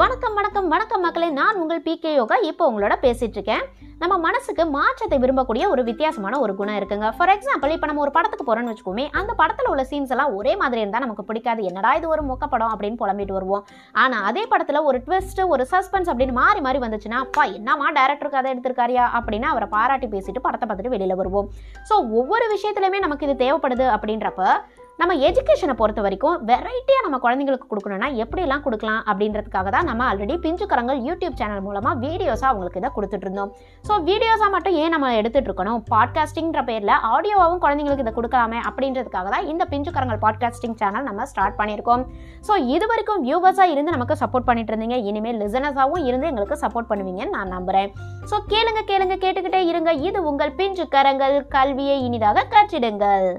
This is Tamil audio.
வணக்கம் வணக்கம் வணக்கம் மக்களே. நான் உங்கள் பிகே யோகா. இப்போ உங்களோட பேசிட்டு இருக்கேன். நம்ம மனசுக்கு மாற்றத்தை விரும்பக்கூடிய ஒரு வித்தியாசமான ஒரு குணம் இருக்குங்க. ஃபார் எக்ஸாம்பிள் இப்போ நம்ம ஒரு படத்துக்கு போறோம்னு வச்சுக்கோமே அந்த படத்துல உள்ள சீன்ஸ் எல்லாம் ஒரே மாதிரி இருந்தா நமக்கு பிடிக்காது. என்னடா இது ஒரு மொக்க படம் அப்படின்னு புலம்பிட்டு வருவோம். ஆனா அதே படத்துல ஒரு ட்விஸ்ட் ஒரு சஸ்பென்ஸ் அப்படின்னு மாறி மாறி வந்துச்சுன்னா அப்பா என்னமா டேரக்டருக்கு கதை எடுத்திருக்காரியா? அப்படின்னு அவரை பாராட்டி பேசிட்டு படத்தை பார்த்துட்டு வெளியில வருவோம். ஸோ ஒவ்வொரு விஷயத்துலையுமே நமக்கு இது தேவைப்படுது அப்படின்றப்ப நம்ம எஜுகேஷனை பொறுத்த வரைக்கும் வெரைட்டியாக நம்ம குழந்தைங்களுக்கு கொடுக்கணும்னா எப்படிலாம் கொடுக்கலாம் அப்படின்றதுக்காக தான் நம்ம ஆல்ரெடி பிஞ்சுக்கரங்கள் யூடியூப் சேனல் மூலமாக வீடியோஸாக அவங்களுக்கு இதை கொடுத்துட்டு இருந்தோம். ஸோ வீடியோஸாக மட்டும் ஏன் நம்ம எடுத்துகிட்டு இருக்கணும்? பாட்காஸ்டிங்கிற பேரில் ஆடியோவாகவும் குழந்தைங்களுக்கு இதை கொடுக்கலாமே அப்படின்றதுக்காக தான் இந்த பிஞ்சுக்கரங்கள் பாட்காஸ்டிங் சேனல் நம்ம ஸ்டார்ட் பண்ணியிருக்கோம். ஸோ இது வரைக்கும் வியூவர்ஸாக இருந்து நமக்கு சப்போர்ட் பண்ணிட்டு இருந்தீங்க. இனிமேல் லிசனர்ஸாகவும் இருந்து எங்களுக்கு சப்போர்ட் பண்ணுவீங்கன்னு நான் நம்புகிறேன் ஸோ கேளுங்க கேளுங்க கேட்டுக்கிட்டே இருங்க. இது உங்கள் பிஞ்சுக்கரங்கள். கல்வியை இனிதாக கற்றிடுங்கள்.